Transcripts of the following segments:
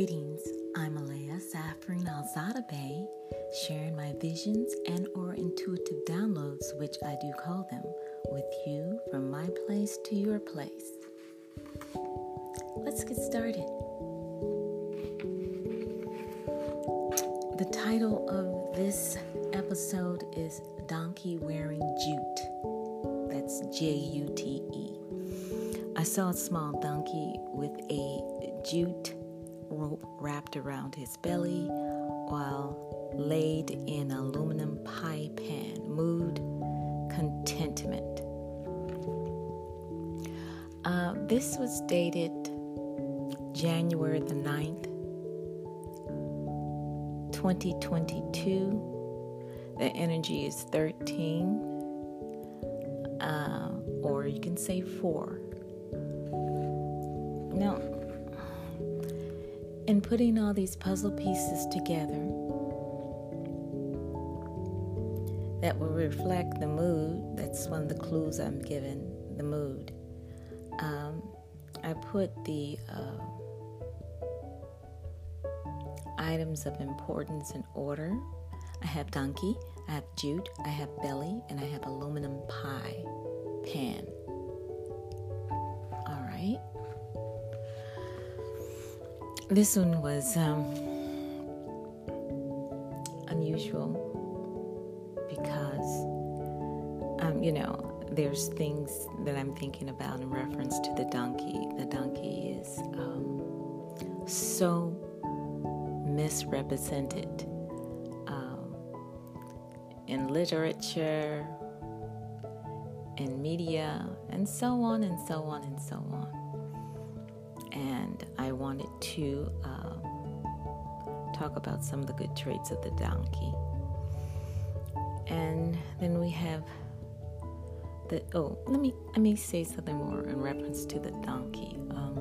Greetings, I'm Aaleyah Zaffreen Alzada Bey, sharing my visions and or intuitive downloads, which I do call them, with you from my place to your place. Let's get started. The title of this episode is Donkey Wearing Jute. That's J U T E. I saw a small donkey with a jute rope wrapped around his belly while laid in aluminum pie pan. Mood contentment. Uh, this was dated January the 9th, 2022. The energy is 13, uh, or you can say 4. Now, in putting all these puzzle pieces together that will reflect the mood, that's one of the clues I'm given the mood. Um, I put the uh, items of importance in order. I have donkey, I have jute, I have belly, and I have aluminum pie pan. All right. This one was um, unusual because, um, you know, there's things that I'm thinking about in reference to the donkey. The donkey is um, so misrepresented um, in literature, in media, and so on and so on and so on and I wanted to um, talk about some of the good traits of the donkey. And then we have the oh, let me let me say something more in reference to the donkey. Um,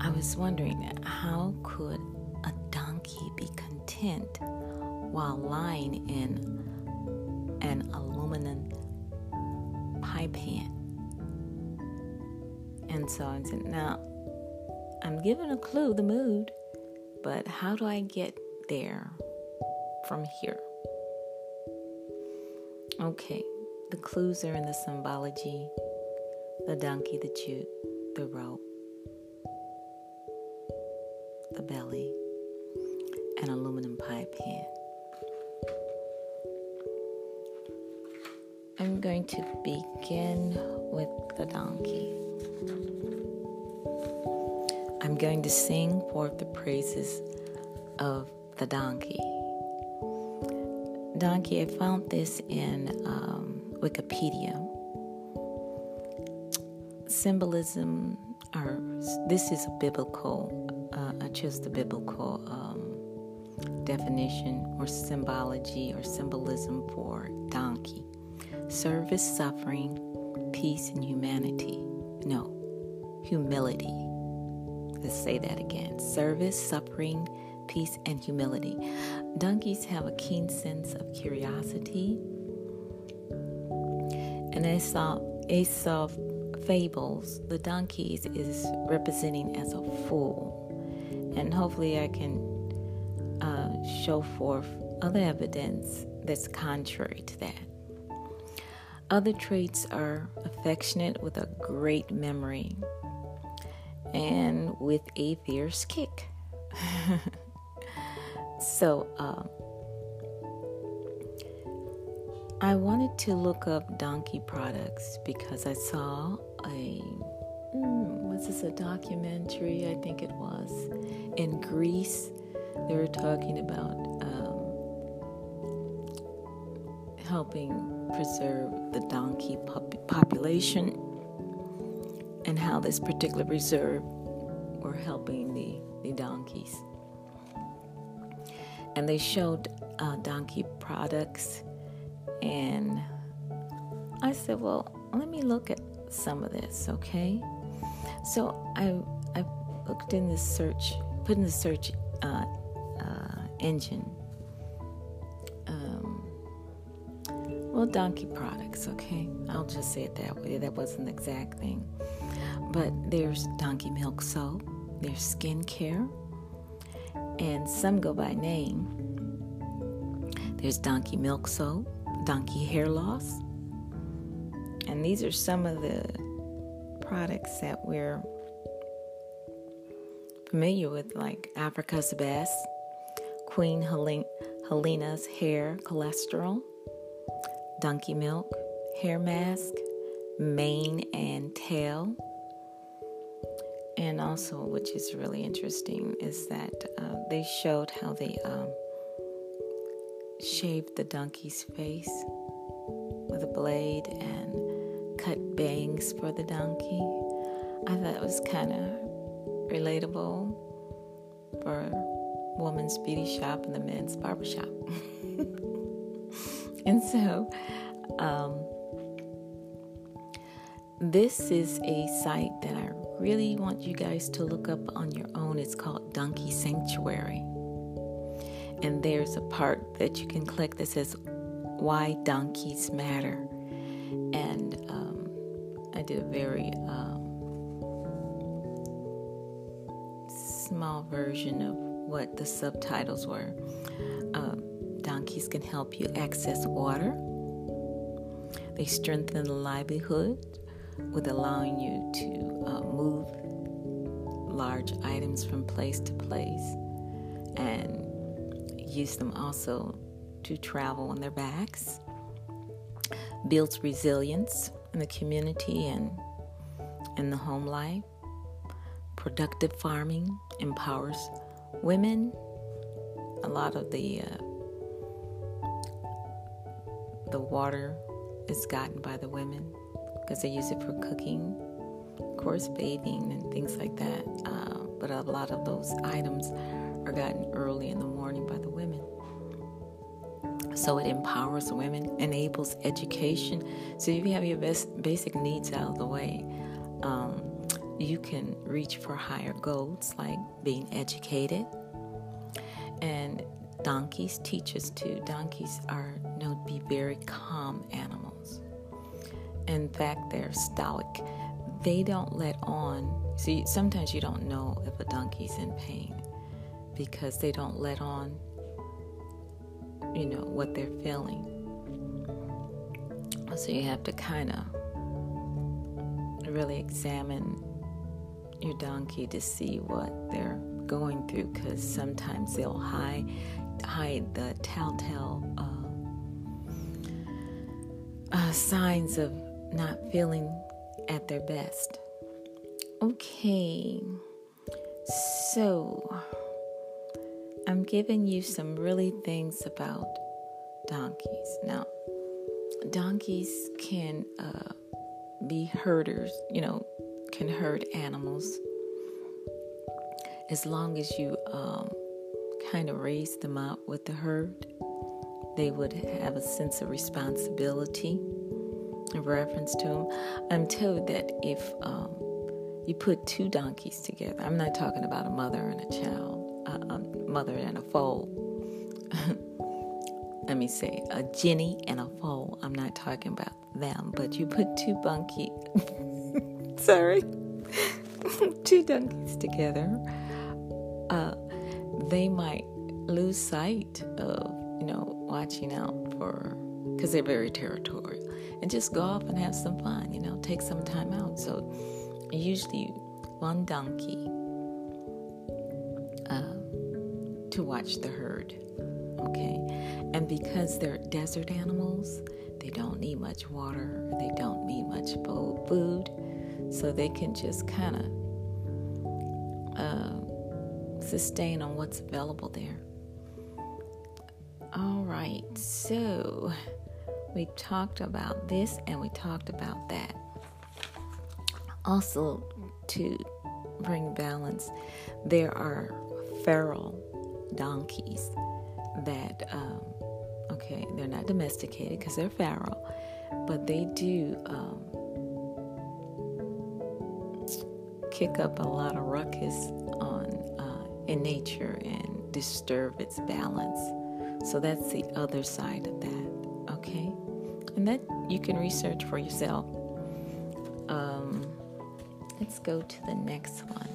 I was wondering how could a donkey be content while lying in an aluminum pie pan? And so said, now I'm given a clue, the mood, but how do I get there from here? Okay, the clues are in the symbology the donkey, the jute, the rope, the belly, and aluminum pie pan. I'm going to begin with the donkey. I'm going to sing forth the praises of the donkey. Donkey, I found this in um, Wikipedia. Symbolism, or this is a biblical, uh, I chose the biblical um, definition or symbology or symbolism for donkey service, suffering, peace, and humanity. No, humility. Let's say that again service, suffering, peace, and humility. Donkeys have a keen sense of curiosity. And Aesop, Aesop fables, the donkeys is representing as a fool. And hopefully, I can uh, show forth other evidence that's contrary to that. Other traits are affectionate with a great memory and with a fierce kick. so, uh, I wanted to look up donkey products because I saw a mm, was this a documentary? I think it was in Greece. They were talking about helping preserve the donkey pop- population and how this particular reserve were helping the, the donkeys. And they showed uh, donkey products, and I said, Well, let me look at some of this, okay? So I, I looked in the search, put in the search uh, uh, engine well, donkey products, okay? I'll just say it that way. That wasn't the exact thing. but there's donkey milk soap, there's skincare, and some go by name. There's donkey milk soap, donkey hair loss, and these are some of the products that we're familiar with, like Africa's Best, Queen Helena's Hair Cholesterol, Donkey Milk, Hair Mask, Mane and Tail. And also, which is really interesting, is that uh, they showed how they um, shaved the donkey's face with a blade and cut bangs for the donkey. I thought it was kind of relatable for woman's beauty shop and the men's barber shop. and so, um, this is a site that I really want you guys to look up on your own. It's called Donkey Sanctuary. And there's a part that you can click that says Why Donkeys Matter. And um, I did a very um, small version of what the subtitles were. Donkeys can help you access water. They strengthen the livelihood with allowing you to uh, move large items from place to place and use them also to travel on their backs. Builds resilience in the community and in the home life. Productive farming empowers women. A lot of the uh, the water is gotten by the women because they use it for cooking, of course, bathing and things like that. Uh, but a lot of those items are gotten early in the morning by the women. So it empowers women, enables education. So if you have your best basic needs out of the way, um, you can reach for higher goals like being educated. And donkeys teach us to. Donkeys are known to be very calm animals. In fact, they're stoic. They don't let on. See, sometimes you don't know if a donkey's in pain because they don't let on, you know, what they're feeling. So you have to kind of really examine your donkey to see what they're going through because sometimes they'll hide hide the telltale uh, uh, signs of not feeling at their best. Okay, so I'm giving you some really things about donkeys. Now, donkeys can uh, be herders, you know, can herd animals as long as you um, kind of raise them up with the herd. They would have a sense of responsibility in reference to them. I'm told that if um, you put two donkeys together, I'm not talking about a mother and a child, a, a mother and a foal. Let me say a Jenny and a foal. I'm not talking about them, but you put two bunky, sorry, two donkeys together, uh, they might lose sight of, you know, watching out for, because they're very territorial, and just go off and have some fun, you know, take some time out. So, usually one donkey uh, to watch the herd, okay? And because they're desert animals, they don't need much water, they don't need much food, so they can just kind of uh, sustain on what's available there. All right, so we talked about this and we talked about that. Also, to bring balance, there are feral donkeys that um, okay, they're not domesticated because they're feral, but they do um, kick up a lot of ruckus in nature and disturb its balance. So that's the other side of that, okay? And that you can research for yourself. Um, let's go to the next one.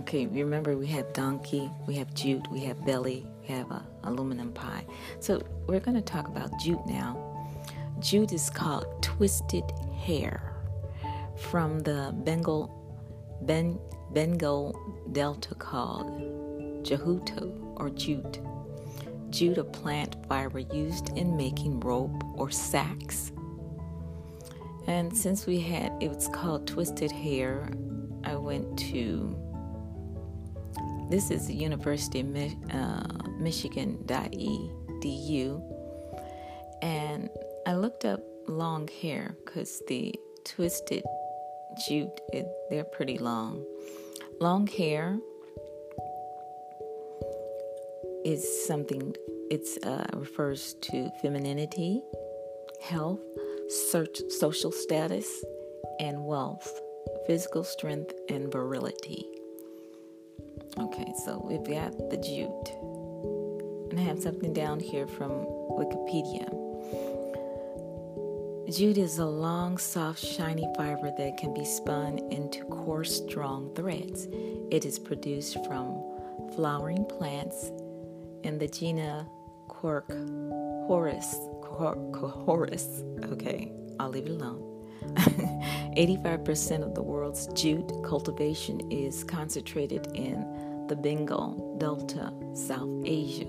Okay, remember we have donkey, we have jute, we have belly, we have uh, aluminum pie. So we're going to talk about jute now. Jute is called twisted hair from the Bengal ben, Bengal Delta called jahuto or jute. Jute, a plant fiber used in making rope or sacks. And since we had it was called twisted hair, I went to this is the University of Mi- uh, Michigan.edu, and I looked up long hair because the twisted jute it, they're pretty long. Long hair is something. It uh, refers to femininity, health, search, social status, and wealth, physical strength, and virility. Okay, so we've got the jute. And I have something down here from Wikipedia. Jute is a long, soft, shiny fiber that can be spun into coarse, strong threads. It is produced from flowering plants in the genus Cork Horus. Horus. Okay, I'll leave it alone. 85% of the world's jute cultivation is concentrated in the Bengal Delta, South Asia.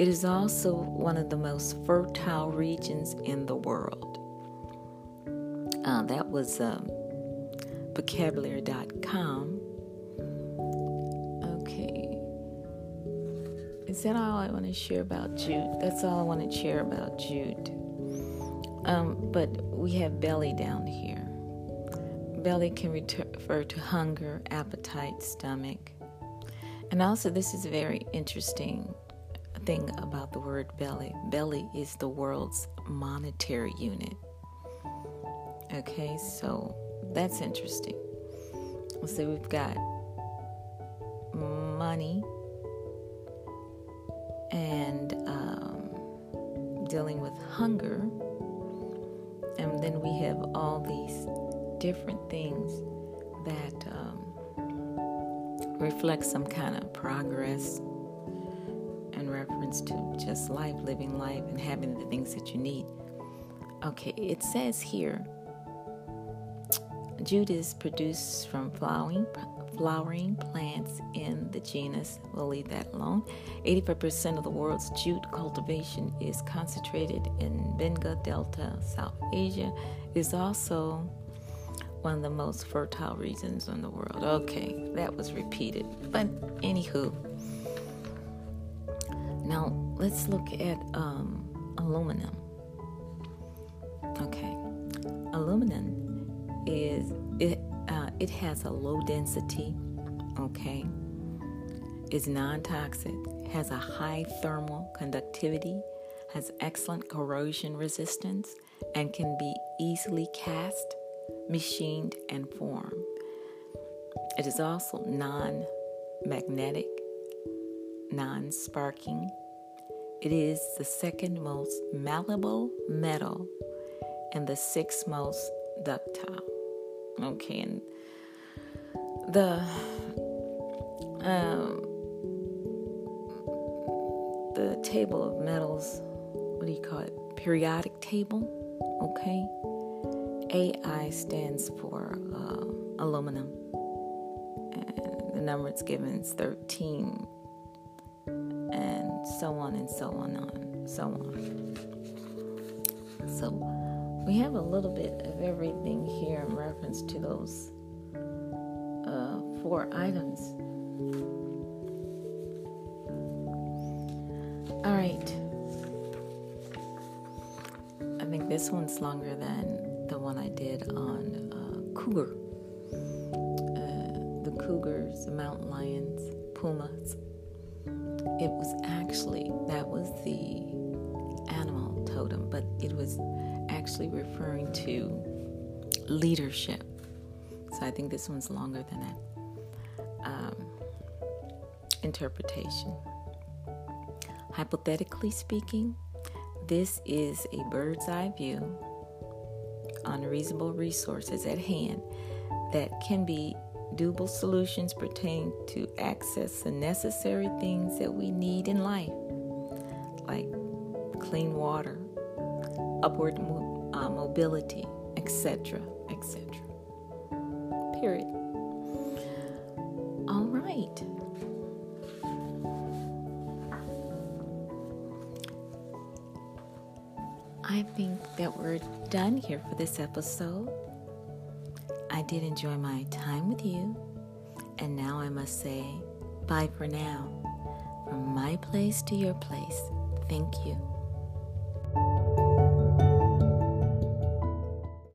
It is also one of the most fertile regions in the world. Uh, that was um, vocabulary.com. Okay. Is that all I want to share about jute? That's all I want to share about jute. Um, but we have belly down here. Belly can refer to hunger, appetite, stomach. And also, this is very interesting thing about the word belly. Belly is the world's monetary unit. Okay, so that's interesting. So we've got money and um, dealing with hunger and then we have all these different things that um, reflect some kind of progress reference to just life, living life, and having the things that you need. Okay, it says here jute is produced from flowering, flowering plants in the genus. We'll leave that alone. 85% of the world's jute cultivation is concentrated in Bengal Delta, South Asia. Is also one of the most fertile regions in the world. Okay, that was repeated. But anywho, now let's look at um, aluminum. Okay, aluminum is it. Uh, it has a low density. Okay, is non-toxic. Has a high thermal conductivity. Has excellent corrosion resistance and can be easily cast machined, and formed. It is also non magnetic, non sparking. It is the second most malleable metal and the sixth most ductile. Okay, and the um, the table of metals, what do you call it? Periodic table. Okay, AI stands for uh, aluminum, and the number it's given is 13, and so on and so on and so on. So we have a little bit of everything here in reference to those uh, four items. All right. I think this one's longer than the one I did on uh, cougar. Uh, the cougars, the mountain lions, pumas. It was actually, that was the animal totem, but it was actually referring to leadership. So I think this one's longer than that. Um, interpretation. Hypothetically speaking, this is a bird's eye view on reasonable resources at hand that can be doable solutions pertain to access the necessary things that we need in life, like clean water, upward mo- uh, mobility, etc., etc. Period. All right. I think that we're done here for this episode. I did enjoy my time with you, and now I must say bye for now. From my place to your place, thank you.